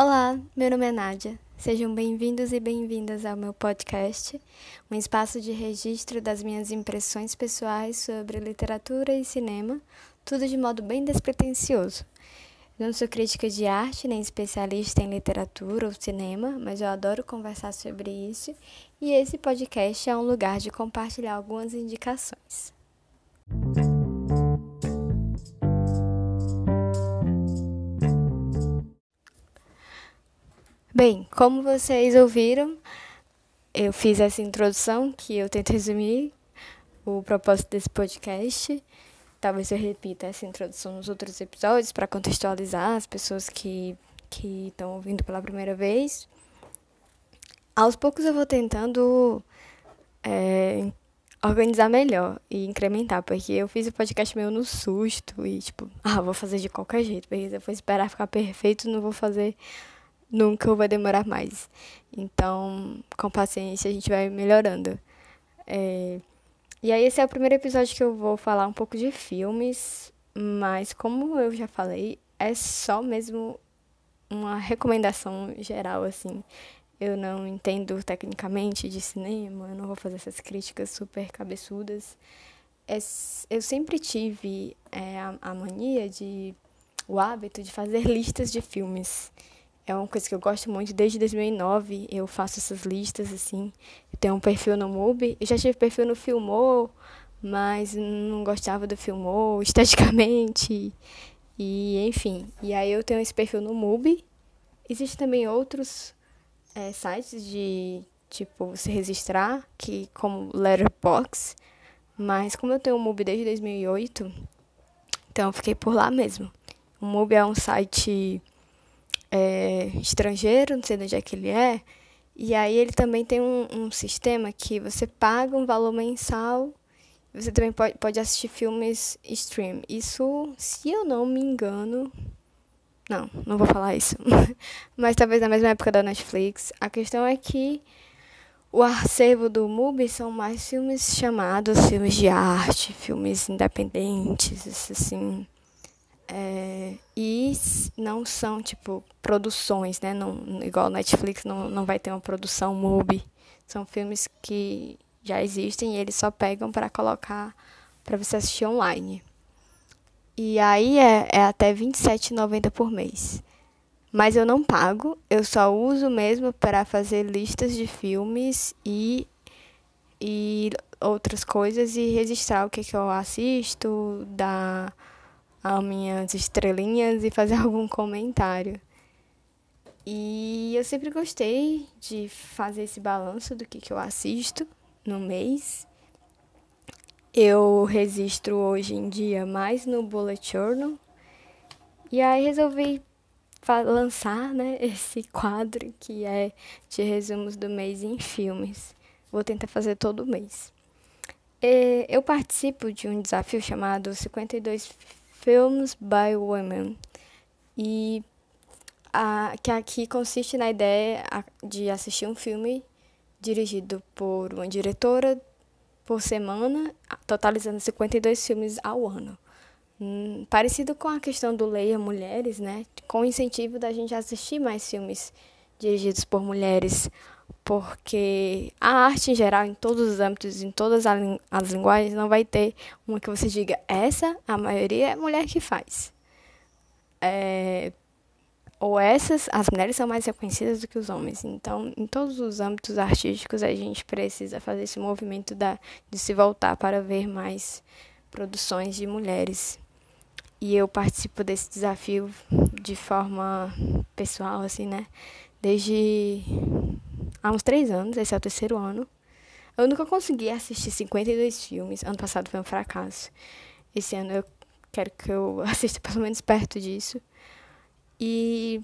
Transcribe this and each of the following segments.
Olá, meu nome é Nádia. Sejam bem-vindos e bem-vindas ao meu podcast, um espaço de registro das minhas impressões pessoais sobre literatura e cinema, tudo de modo bem despretensioso. Não sou crítica de arte nem especialista em literatura ou cinema, mas eu adoro conversar sobre isso e esse podcast é um lugar de compartilhar algumas indicações. Bem, como vocês ouviram, eu fiz essa introdução que eu tento resumir o propósito desse podcast. Talvez eu repita essa introdução nos outros episódios para contextualizar as pessoas que que estão ouvindo pela primeira vez. Aos poucos eu vou tentando é, organizar melhor e incrementar, porque eu fiz o podcast meio no susto e tipo, ah, vou fazer de qualquer jeito, porque se eu for esperar ficar perfeito, não vou fazer nunca vai demorar mais. Então, com paciência, a gente vai melhorando. É... E aí, esse é o primeiro episódio que eu vou falar um pouco de filmes, mas como eu já falei, é só mesmo uma recomendação geral, assim. Eu não entendo tecnicamente de cinema, eu não vou fazer essas críticas super cabeçudas. É, eu sempre tive é, a mania de. o hábito de fazer listas de filmes. É uma coisa que eu gosto muito. Desde 2009 eu faço essas listas, assim. Eu tenho um perfil no MUBI. Eu já tive perfil no Filmou, mas não gostava do Filmou esteticamente. E, enfim. E aí eu tenho esse perfil no MUBI. Existem também outros é, sites de, tipo, se registrar, que como Letterboxd. Mas como eu tenho o MUBI desde 2008, então eu fiquei por lá mesmo. O MUBI é um site é, estrangeiro, não sei de onde é que ele é. E aí ele também tem um, um sistema que você paga um valor mensal você também pode, pode assistir filmes stream. Isso, se eu não me engano. Não, não vou falar isso. Mas talvez na mesma época da Netflix. A questão é que o acervo do MUBI são mais filmes chamados filmes de arte, filmes independentes, assim. É, e não são, tipo, produções, né? Não, igual Netflix não, não vai ter uma produção MUBI. São filmes que já existem e eles só pegam para colocar para você assistir online. E aí é, é até R$ 27,90 por mês. Mas eu não pago, eu só uso mesmo para fazer listas de filmes e, e outras coisas e registrar o que, que eu assisto, dar as minhas estrelinhas e fazer algum comentário. E eu sempre gostei de fazer esse balanço do que, que eu assisto no mês. Eu registro hoje em dia mais no Bullet Journal. E aí resolvi lançar né, esse quadro que é de resumos do mês em filmes. Vou tentar fazer todo mês. Eu participo de um desafio chamado 52 Films by Women. E a, que aqui consiste na ideia de assistir um filme dirigido por uma diretora por semana, totalizando 52 filmes ao ano. Hum, parecido com a questão do Leia Mulheres, né? Com o incentivo da gente assistir mais filmes dirigidos por mulheres, porque a arte em geral, em todos os âmbitos, em todas as linguagens, não vai ter uma que você diga, essa, a maioria é mulher que faz. É, ou essas, as mulheres são mais reconhecidas do que os homens. Então, em todos os âmbitos artísticos, a gente precisa fazer esse movimento da, de se voltar para ver mais produções de mulheres. E eu participo desse desafio de forma pessoal, assim, né? Desde há uns três anos, esse é o terceiro ano. Eu nunca consegui assistir 52 filmes. Ano passado foi um fracasso. Esse ano eu quero que eu assista pelo menos perto disso. E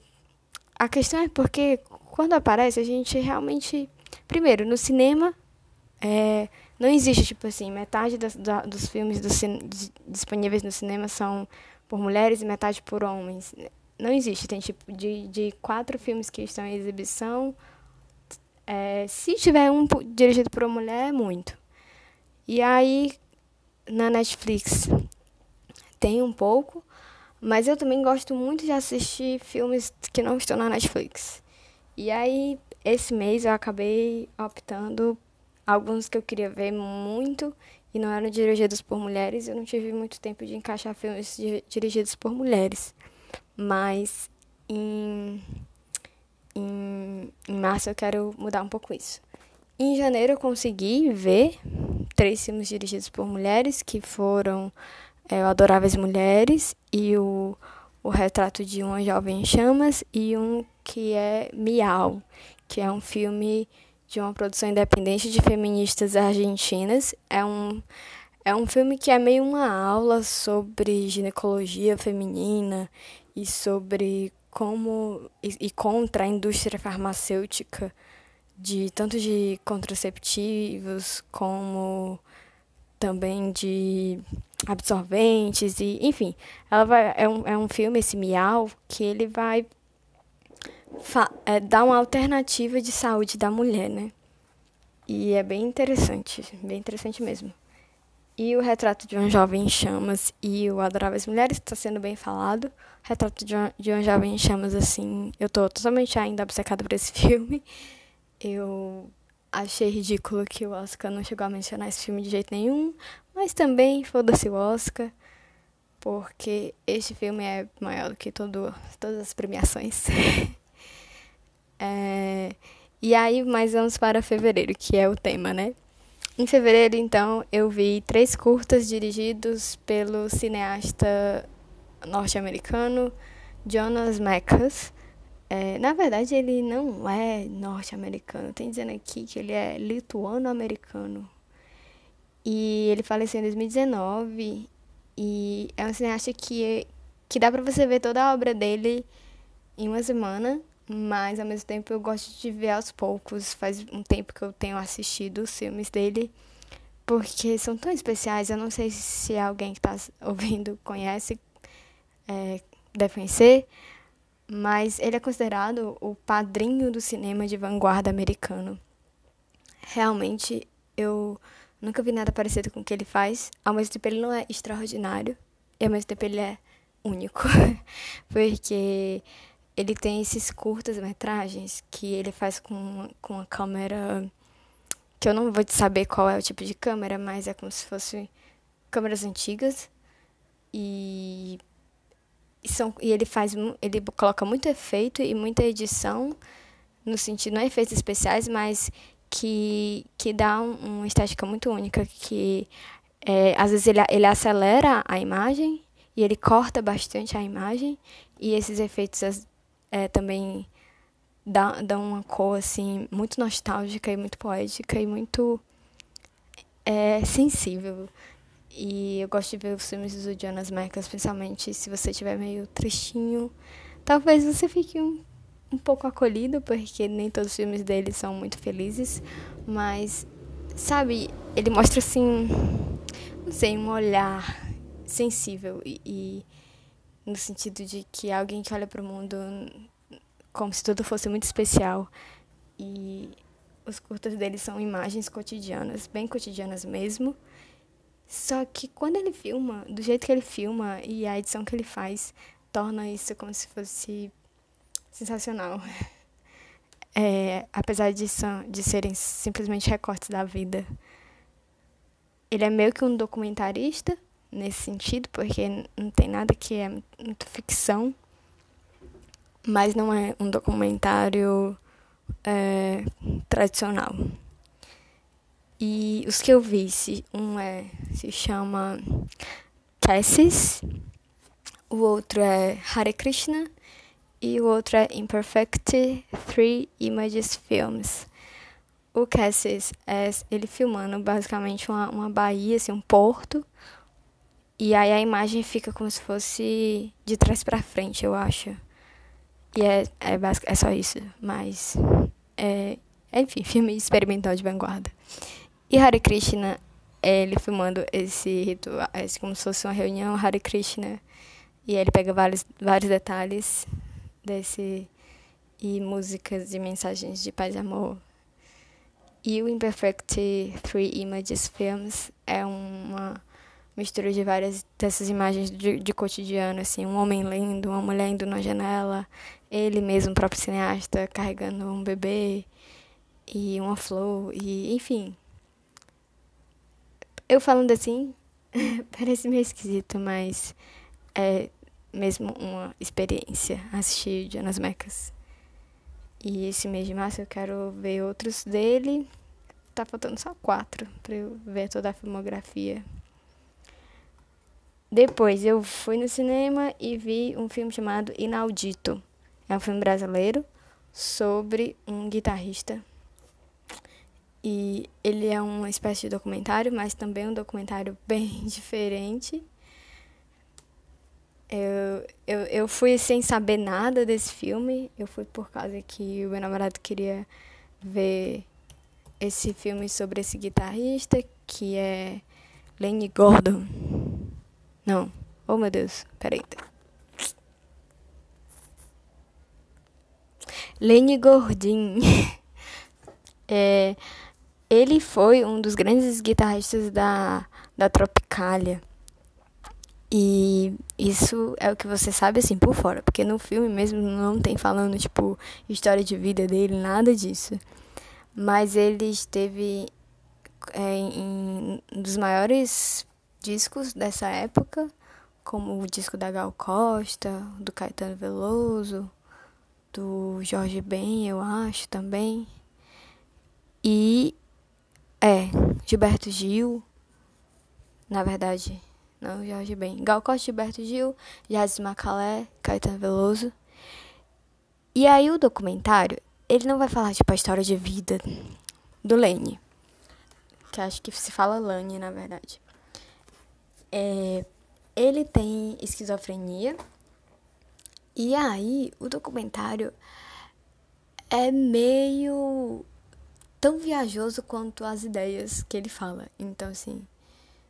a questão é porque quando aparece, a gente realmente. Primeiro, no cinema, é, não existe, tipo assim, metade da, dos filmes do disponíveis no cinema são por mulheres e metade por homens. Não existe. Tem, tipo, de, de quatro filmes que estão em exibição, é, se tiver um dirigido por uma mulher, é muito. E aí, na Netflix, tem um pouco, Mas eu também gosto muito de assistir filmes que não estão na Netflix. E aí, esse mês eu acabei optando alguns que eu queria ver muito e não eram dirigidos por mulheres. Eu não tive muito tempo de encaixar filmes dirigidos por mulheres. Mas em, em, em março eu quero mudar um pouco isso. Em janeiro eu consegui ver três filmes dirigidos por mulheres, que foram é, o Adoráveis Mulheres e o, o Retrato de uma Jovem em Chamas e um que é Miau, que é um filme de uma produção independente de feministas argentinas. É um, é um filme que é meio uma aula sobre ginecologia feminina e sobre como e, e contra a indústria farmacêutica de tanto de contraceptivos como também de absorventes e enfim ela vai é um, é um filme esse miau que ele vai é, dar uma alternativa de saúde da mulher né? E é bem interessante bem interessante mesmo. E o retrato de uma jovem em chamas e o adoráveis mulheres está sendo bem falado retrato de uma, de jovem em chamas assim eu tô totalmente ainda obcecada por esse filme eu achei ridículo que o Oscar não chegou a mencionar esse filme de jeito nenhum, mas também foda-se o Oscar, porque este filme é maior do que todo, todas as premiações. é, e aí, mais vamos para fevereiro, que é o tema, né? Em fevereiro, então, eu vi três curtas dirigidos pelo cineasta norte-americano Jonas Mekas. É, na verdade, ele não é norte-americano. Tem dizendo aqui que ele é lituano-americano. E ele faleceu em 2019. E é um cineasta que, que dá pra você ver toda a obra dele em uma semana. Mas, ao mesmo tempo, eu gosto de ver aos poucos. Faz um tempo que eu tenho assistido os filmes dele. Porque são tão especiais. Eu não sei se alguém que está ouvindo conhece, é, mas ele é considerado o padrinho do cinema de vanguarda americano. Realmente, eu nunca vi nada parecido com o que ele faz. Ao mesmo tempo, ele não é extraordinário, e ao mesmo tempo, ele é único. Porque ele tem esses curtas-metragens que ele faz com, com a câmera. que eu não vou saber qual é o tipo de câmera, mas é como se fosse câmeras antigas. E e, são, e ele faz ele coloca muito efeito e muita edição no sentido não é efeitos especiais mas que que dá um, uma estética muito única que é, às vezes ele, ele acelera a imagem e ele corta bastante a imagem e esses efeitos é, também dá, dão uma cor assim muito nostálgica e muito poética e muito é, sensível e eu gosto de ver os filmes do Jonas Mekas, principalmente se você estiver meio tristinho. Talvez você fique um, um pouco acolhido, porque nem todos os filmes dele são muito felizes. Mas, sabe, ele mostra assim, não sei, um olhar sensível e, e no sentido de que alguém que olha para o mundo como se tudo fosse muito especial. E os curtas dele são imagens cotidianas, bem cotidianas mesmo. Só que quando ele filma, do jeito que ele filma e a edição que ele faz, torna isso como se fosse sensacional. É, apesar de, de serem simplesmente recortes da vida. Ele é meio que um documentarista nesse sentido, porque não tem nada que é muito ficção, mas não é um documentário é, tradicional. E os que eu vi, um é, se chama Cassis, o outro é Hare Krishna e o outro é Imperfect Three Images Films. O Cassis é ele filmando basicamente uma, uma baía, assim, um porto, e aí a imagem fica como se fosse de trás para frente, eu acho. E é, é, é só isso, mas é, enfim, filme experimental de vanguarda. E Hare Krishna, ele filmando esse ritual, esse, como se fosse uma reunião Hare Krishna. E ele pega vários, vários detalhes desse e músicas e mensagens de paz e amor. E o Imperfect Three Images Films é uma, mistura de várias dessas imagens de, de cotidiano, assim, um homem lendo, uma mulher indo na janela, ele mesmo, o próprio cineasta, carregando um bebê e uma flor, e enfim. Eu falando assim, parece meio esquisito, mas é mesmo uma experiência assistir Jonas Mecas. E esse mês de março eu quero ver outros dele. Tá faltando só quatro pra eu ver toda a filmografia. Depois eu fui no cinema e vi um filme chamado Inaudito. É um filme brasileiro sobre um guitarrista. E ele é uma espécie de documentário, mas também um documentário bem diferente. Eu, eu, eu fui sem saber nada desse filme. Eu fui por causa que o meu namorado queria ver esse filme sobre esse guitarrista, que é Lenny Gordon. Não. Oh, meu Deus. Peraí. Lenny Gordon. é, ele foi um dos grandes guitarristas da, da Tropicália. E isso é o que você sabe assim por fora, porque no filme mesmo não tem falando tipo história de vida dele, nada disso. Mas ele esteve é, em um dos maiores discos dessa época, como o disco da Gal Costa, do Caetano Veloso, do Jorge Ben, eu acho também. E é, Gilberto Gil, na verdade, não, Jorge Ben. Gal Costa, Gilberto Gil, Jazz Macalé, Caetano Veloso. E aí o documentário, ele não vai falar tipo a história de vida do Lene, que acho que se fala Lane, na verdade. É, ele tem esquizofrenia. E aí, o documentário é meio tão viajoso quanto as ideias que ele fala. Então, assim,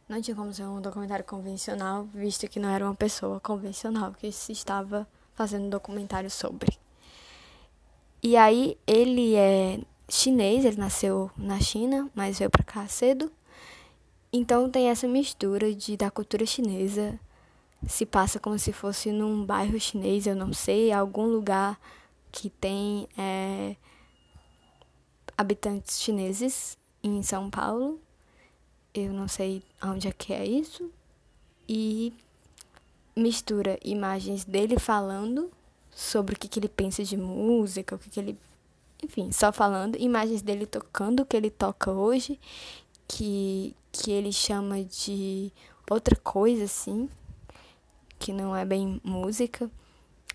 não tinha como ser um documentário convencional, visto que não era uma pessoa convencional que se estava fazendo um documentário sobre. E aí, ele é chinês, ele nasceu na China, mas veio para cá cedo. Então tem essa mistura de da cultura chinesa se passa como se fosse num bairro chinês, eu não sei, algum lugar que tem é, habitantes chineses em São Paulo. Eu não sei onde é que é isso. E mistura imagens dele falando sobre o que, que ele pensa de música, o que, que ele. Enfim, só falando. Imagens dele tocando o que ele toca hoje, que, que ele chama de outra coisa, assim, que não é bem música.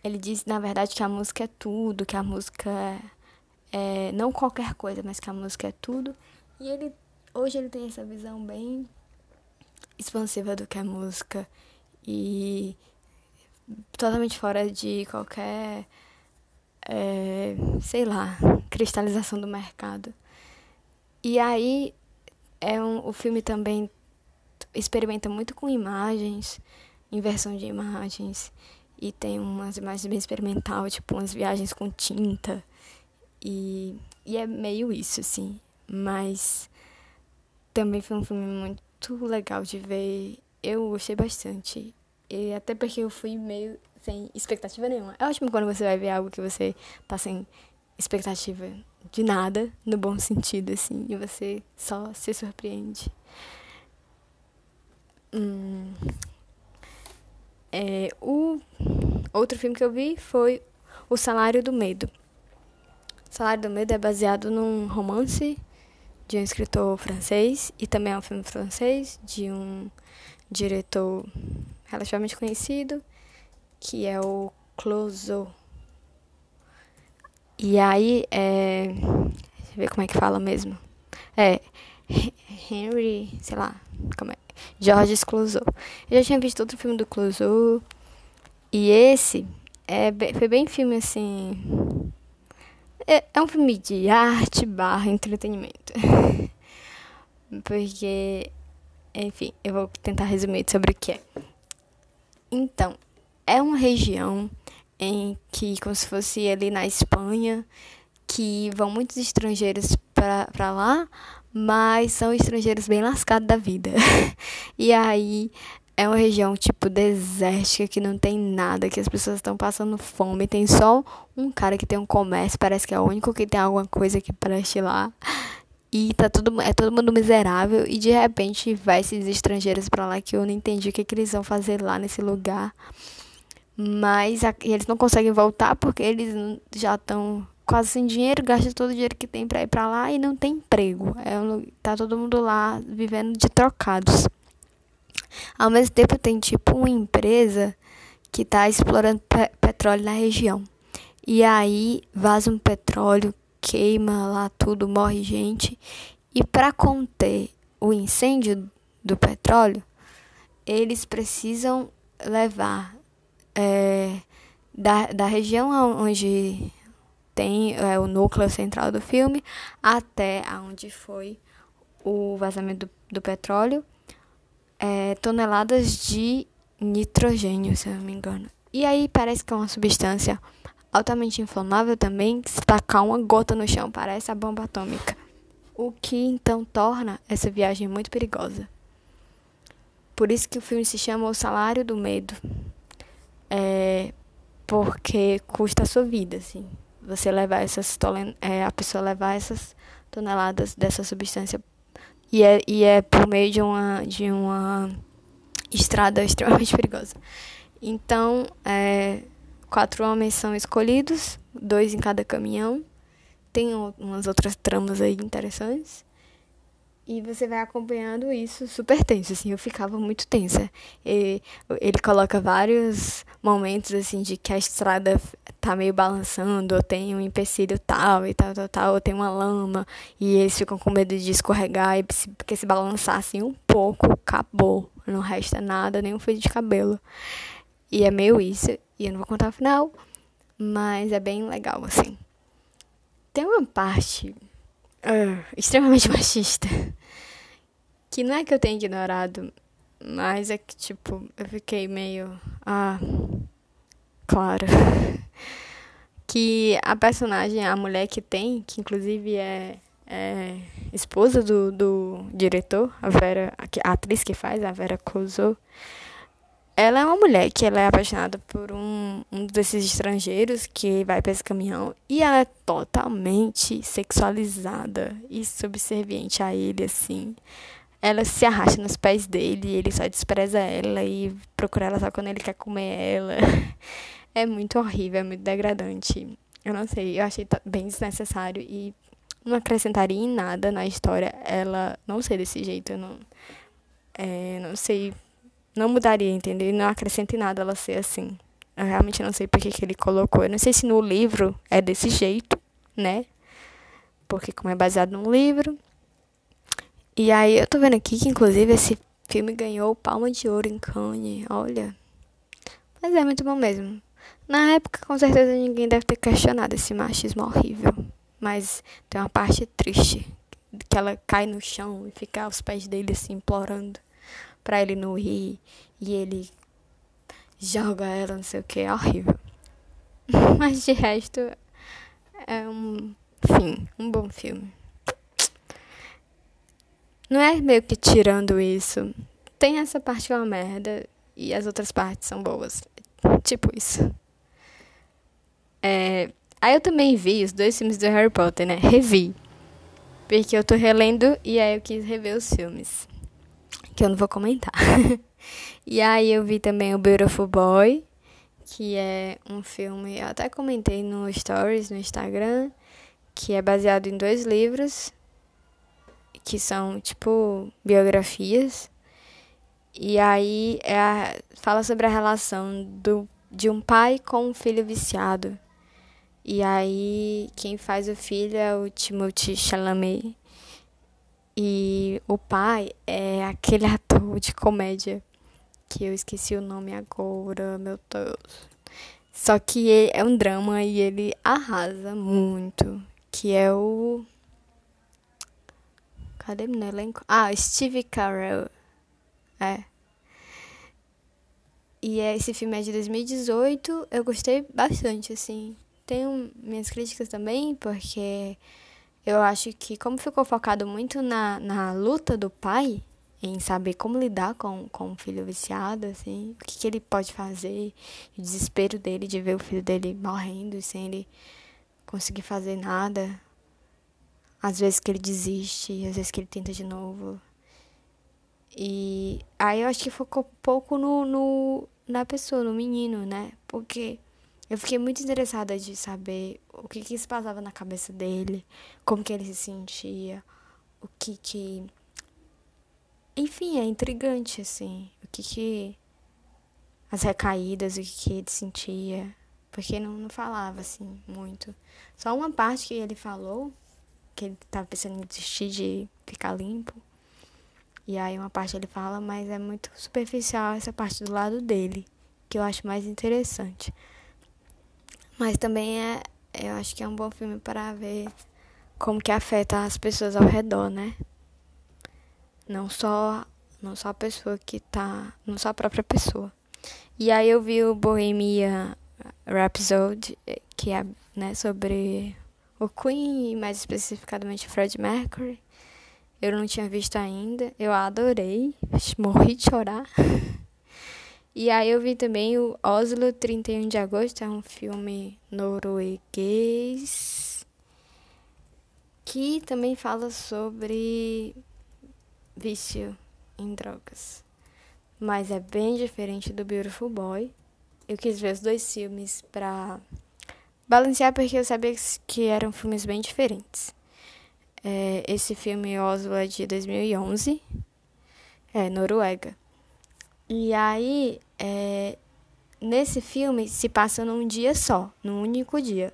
Ele diz, na verdade, que a música é tudo, que a música é, é não qualquer coisa, mas que a música é tudo. E ele hoje ele tem essa visão bem expansiva do que é música e totalmente fora de qualquer é, sei lá, cristalização do mercado. E aí é um, o filme também experimenta muito com imagens, inversão de imagens, e tem umas imagens bem experimental, tipo umas viagens com tinta. E, e é meio isso, assim. Mas também foi um filme muito legal de ver. Eu gostei bastante. E até porque eu fui meio sem expectativa nenhuma. É ótimo quando você vai ver algo que você tá sem expectativa de nada, no bom sentido, assim, e você só se surpreende. Hum, é, o outro filme que eu vi foi O Salário do Medo. Salário do Medo é baseado num romance de um escritor francês e também é um filme francês de um diretor relativamente conhecido que é o Clouseau. E aí, é. Deixa eu ver como é que fala mesmo. É. Henry, sei lá, como é? Georges Clouseau. Eu já tinha visto outro filme do Clouseau. E esse é, foi bem filme assim. É, é um filme de arte barra entretenimento. Porque, enfim, eu vou tentar resumir sobre o que é. Então, é uma região em que, como se fosse ali na Espanha, que vão muitos estrangeiros para lá, mas são estrangeiros bem lascados da vida. e aí é uma região tipo desértica que não tem nada, que as pessoas estão passando fome, tem só um cara que tem um comércio, parece que é o único que tem alguma coisa que preste lá. E tá tudo, é todo mundo miserável e de repente vai esses estrangeiros para lá que eu não entendi o que, que eles vão fazer lá nesse lugar. Mas a, eles não conseguem voltar porque eles já estão quase sem dinheiro, gastam todo o dinheiro que tem para ir para lá e não tem emprego. É tá todo mundo lá vivendo de trocados. Ao mesmo tempo tem tipo uma empresa que tá explorando pe petróleo na região. E aí vaza um petróleo queima lá tudo, morre gente. E para conter o incêndio do petróleo, eles precisam levar é, da, da região onde tem é, o núcleo central do filme até onde foi o vazamento do, do petróleo, é, toneladas de nitrogênio, se eu não me engano. E aí parece que é uma substância altamente inflamável também, se tacar uma gota no chão parece a bomba atômica. O que então torna essa viagem muito perigosa. Por isso que o filme se chama O Salário do Medo. É porque custa a sua vida, assim. Você levar essas é, a pessoa levar essas toneladas dessa substância e é, e é por meio de uma de uma estrada extremamente perigosa. Então, é, Quatro homens são escolhidos, dois em cada caminhão. Tem umas outras tramas aí interessantes. E você vai acompanhando isso super tenso, assim, eu ficava muito tensa. E ele coloca vários momentos, assim, de que a estrada tá meio balançando, ou tem um empecilho tal e tal, tal, tal, ou tem uma lama, e eles ficam com medo de escorregar, e porque se balançar, assim, um pouco, acabou. Não resta nada, nem um fio de cabelo. E é meio isso. E eu não vou contar o final, mas é bem legal, assim. Tem uma parte uh, extremamente machista que não é que eu tenha ignorado, mas é que, tipo, eu fiquei meio. Ah, claro. que a personagem, a mulher que tem, que inclusive é, é esposa do, do diretor, a Vera, a atriz que faz, a Vera Clouseau, ela é uma mulher que ela é apaixonada por um, um desses estrangeiros que vai para esse caminhão e ela é totalmente sexualizada e subserviente a ele, assim. Ela se arrasta nos pés dele, ele só despreza ela e procura ela só quando ele quer comer ela. É muito horrível, é muito degradante. Eu não sei, eu achei bem desnecessário e não acrescentaria em nada na história ela não ser desse jeito. Eu não, é, não sei não mudaria, entendeu? Não acrescenta em nada ela ser assim. Eu realmente não sei porque que ele colocou. Eu não sei se no livro é desse jeito, né? Porque como é baseado num livro. E aí eu tô vendo aqui que inclusive esse filme ganhou Palma de Ouro em Cannes. Olha. Mas é muito bom mesmo. Na época, com certeza, ninguém deve ter questionado esse machismo horrível. Mas tem uma parte triste. Que ela cai no chão e fica aos pés dele assim, implorando pra ele não rir. E ele joga ela, não sei o que, é horrível. Mas de resto, é um fim, um bom filme. Não é meio que tirando isso. Tem essa parte que é uma merda e as outras partes são boas. Tipo isso. É, aí eu também vi os dois filmes do Harry Potter, né? Revi. Porque eu tô relendo e aí eu quis rever os filmes que eu não vou comentar. e aí eu vi também o Beautiful Boy, que é um filme, eu até comentei no Stories, no Instagram, que é baseado em dois livros, que são, tipo, biografias. E aí é a, fala sobre a relação do, de um pai com um filho viciado. E aí quem faz o filho é o Timothy Chalamet. E o pai é aquele ator de comédia que eu esqueci o nome agora, meu Deus. Só que é um drama e ele arrasa muito. Que é o. Cadê meu elenco? Ah, Steve Carell. É. E é, esse filme é de 2018. Eu gostei bastante, assim. Tenho minhas críticas também, porque eu acho que como ficou focado muito na, na luta do pai, em saber como lidar com, com o filho viciado, assim, o que, que ele pode fazer, o desespero dele de ver o filho dele morrendo sem ele conseguir fazer nada, às vezes que ele desiste, às vezes que ele tenta de novo. E aí eu acho que focou pouco no, no, na pessoa, no menino, né? Porque eu fiquei muito interessada de saber o que que se passava na cabeça dele, como que ele se sentia, o que que... Enfim, é intrigante, assim, o que que... As recaídas, o que que ele sentia, porque não, não falava, assim, muito. Só uma parte que ele falou que ele tava pensando em desistir de ficar limpo. E aí uma parte ele fala, mas é muito superficial essa parte do lado dele, que eu acho mais interessante. Mas também é, eu acho que é um bom filme para ver como que afeta as pessoas ao redor, né? Não só não só a pessoa que tá, não só a própria pessoa. E aí eu vi o Bohemia Rhapsody, que é, né, sobre o Queen, mais especificadamente Fred Mercury. Eu não tinha visto ainda, eu adorei, morri de chorar. E aí eu vi também o Oslo 31 de agosto, é um filme norueguês que também fala sobre vício em drogas. Mas é bem diferente do Beautiful Boy. Eu quis ver os dois filmes pra balancear porque eu sabia que eram filmes bem diferentes. É, esse filme Oslo é de 2011, é Noruega. E aí, é, nesse filme se passa num dia só, num único dia.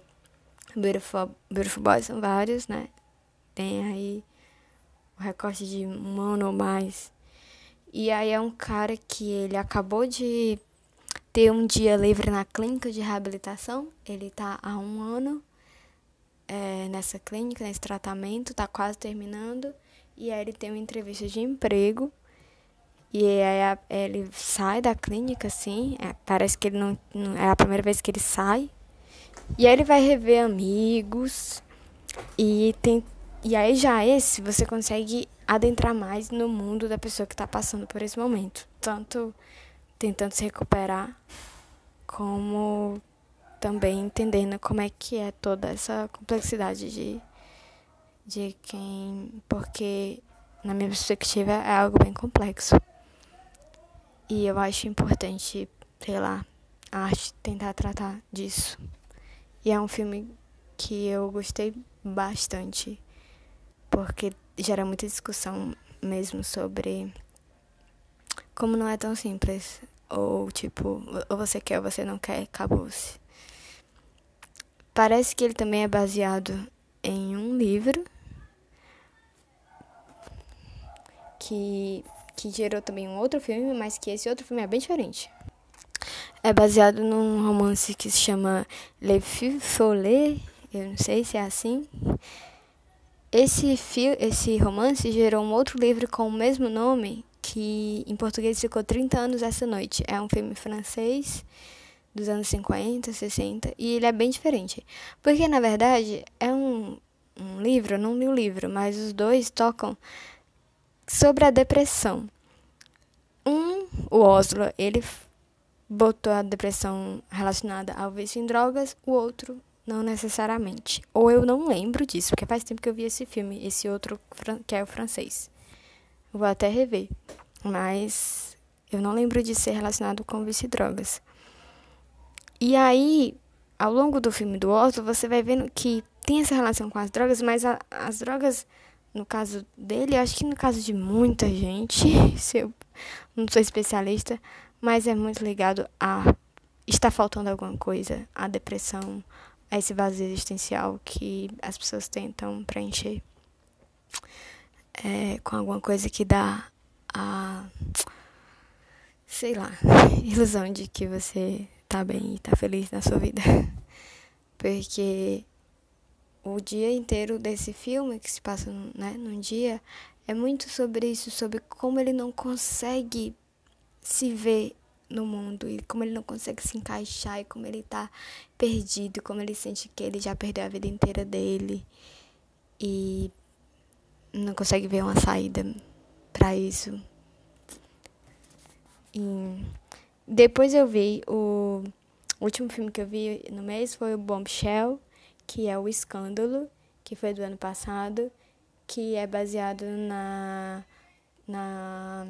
Beautiful, Beautiful Boys são vários, né? Tem aí o recorte de um ano ou mais. E aí é um cara que ele acabou de ter um dia livre na clínica de reabilitação. Ele está há um ano é, nessa clínica, nesse tratamento, está quase terminando. E aí ele tem uma entrevista de emprego. E aí ele sai da clínica, assim. É, parece que ele não, não. É a primeira vez que ele sai. E aí ele vai rever amigos. E tem. E aí já esse você consegue adentrar mais no mundo da pessoa que está passando por esse momento. Tanto tentando se recuperar, como também entendendo como é que é toda essa complexidade de, de quem. Porque, na minha perspectiva, é algo bem complexo. E eu acho importante, sei lá, a arte tentar tratar disso. E é um filme que eu gostei bastante, porque gera muita discussão mesmo sobre como não é tão simples. Ou tipo, ou você quer ou você não quer, acabou-se. Parece que ele também é baseado em um livro que, que gerou também um outro filme, mas que esse outro filme é bem diferente. É baseado num romance que se chama Le Feu Follet, eu não sei se é assim. Esse, esse romance gerou um outro livro com o mesmo nome, que em português ficou 30 anos essa noite. É um filme francês dos anos 50, 60 e ele é bem diferente. Porque na verdade é um, um livro, não li o livro, mas os dois tocam sobre a depressão. Um, o Oslo, ele botou a depressão relacionada ao vício em drogas, o outro não necessariamente. Ou eu não lembro disso, porque faz tempo que eu vi esse filme, esse outro que é o francês. Vou até rever. Mas eu não lembro de ser relacionado com vício e aí, ao longo do filme do Otto, você vai vendo que tem essa relação com as drogas, mas a, as drogas, no caso dele, acho que no caso de muita gente, se eu não sou especialista, mas é muito ligado a estar faltando alguma coisa, a depressão, a esse vazio existencial que as pessoas tentam preencher é, com alguma coisa que dá a. sei lá, ilusão de que você tá bem e tá feliz na sua vida. Porque o dia inteiro desse filme, que se passa né, num dia, é muito sobre isso, sobre como ele não consegue se ver no mundo e como ele não consegue se encaixar e como ele tá perdido, como ele sente que ele já perdeu a vida inteira dele e não consegue ver uma saída para isso. E depois eu vi o, o último filme que eu vi no mês foi o Bombshell, que é o Escândalo, que foi do ano passado, que é baseado na na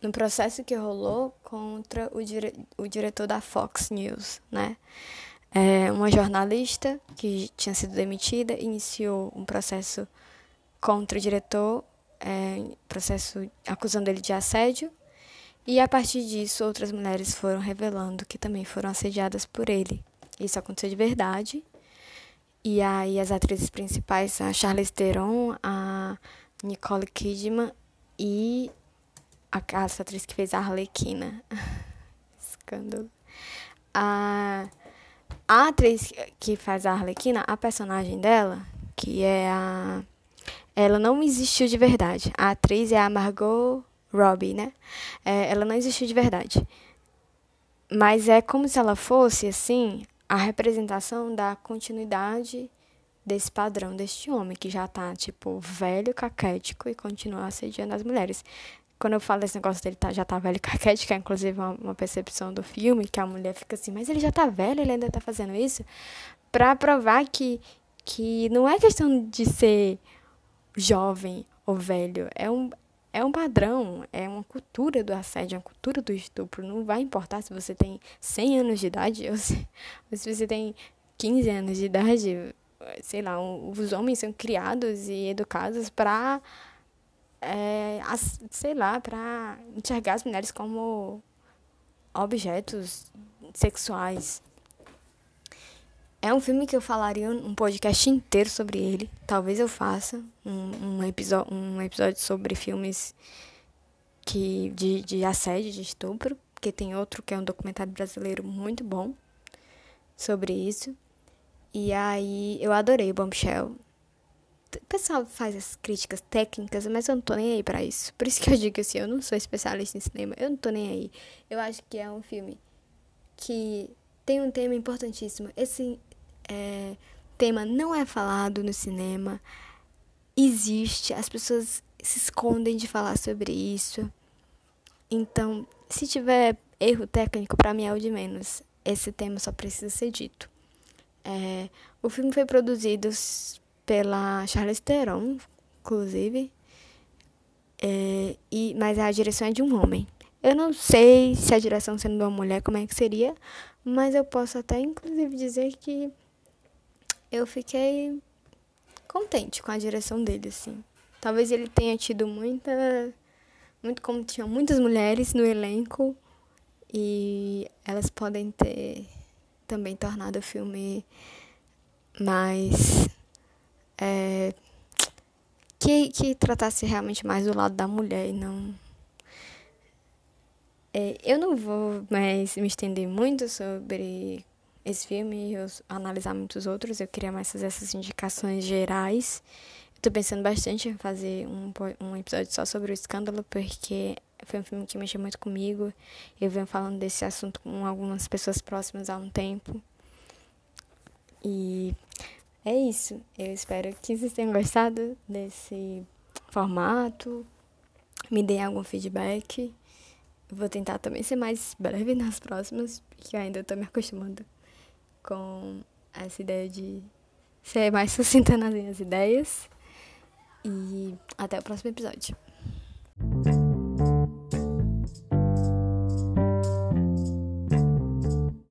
no processo que rolou contra o, dire, o diretor da Fox News, né? É, uma jornalista que tinha sido demitida iniciou um processo contra o diretor, é, processo acusando ele de assédio, e a partir disso outras mulheres foram revelando que também foram assediadas por ele. Isso aconteceu de verdade. E aí as atrizes principais, a Charlize Theron, a Nicole Kidman e a, a atriz que fez a Arlequina. Escândalo. A, a atriz que faz a Arlequina, a personagem dela, que é a. Ela não existiu de verdade. A atriz é a Margot Robbie, né? É, ela não existiu de verdade. Mas é como se ela fosse, assim, a representação da continuidade desse padrão deste homem que já tá, tipo, velho, caquético e continua assediando as mulheres. Quando eu falo esse negócio dele tá, já tá velho, caquético, é inclusive uma, uma percepção do filme, que a mulher fica assim, mas ele já tá velho, ele ainda tá fazendo isso, pra provar que, que não é questão de ser jovem ou velho, é um, é um padrão, é uma cultura do assédio, é uma cultura do estupro. Não vai importar se você tem 100 anos de idade ou se, ou se você tem 15 anos de idade sei lá, os homens são criados e educados para, é, sei lá, para enxergar as mulheres como objetos sexuais. É um filme que eu falaria um podcast inteiro sobre ele. Talvez eu faça um, um, episódio, um episódio sobre filmes que de, de assédio, de estupro. Porque tem outro que é um documentário brasileiro muito bom sobre isso. E aí eu adorei o Bombshell. O pessoal faz as críticas técnicas, mas eu não tô nem aí pra isso. Por isso que eu digo assim, eu não sou especialista em cinema, eu não tô nem aí. Eu acho que é um filme que tem um tema importantíssimo. Esse é, tema não é falado no cinema, existe, as pessoas se escondem de falar sobre isso. Então, se tiver erro técnico, para mim é o de menos. Esse tema só precisa ser dito. É, o filme foi produzido pela Charlize Theron, inclusive, é, e, mas a direção é de um homem. Eu não sei se a direção sendo de uma mulher, como é que seria, mas eu posso até, inclusive, dizer que eu fiquei contente com a direção dele, assim. Talvez ele tenha tido muita. Muito como tinha muitas mulheres no elenco e elas podem ter também tornado o filme mais. É, que, que tratasse realmente mais do lado da mulher e não. É, eu não vou mais me estender muito sobre esse filme e analisar muitos outros. Eu queria mais fazer essas indicações gerais. Estou pensando bastante em fazer um, um episódio só sobre o escândalo, porque foi um filme que mexeu muito comigo. Eu venho falando desse assunto com algumas pessoas próximas há um tempo. E é isso. Eu espero que vocês tenham gostado desse formato. Me deem algum feedback. Eu vou tentar também ser mais breve nas próximas, porque eu ainda estou me acostumando com essa ideia de ser mais sucinta nas minhas ideias. E até o próximo episódio.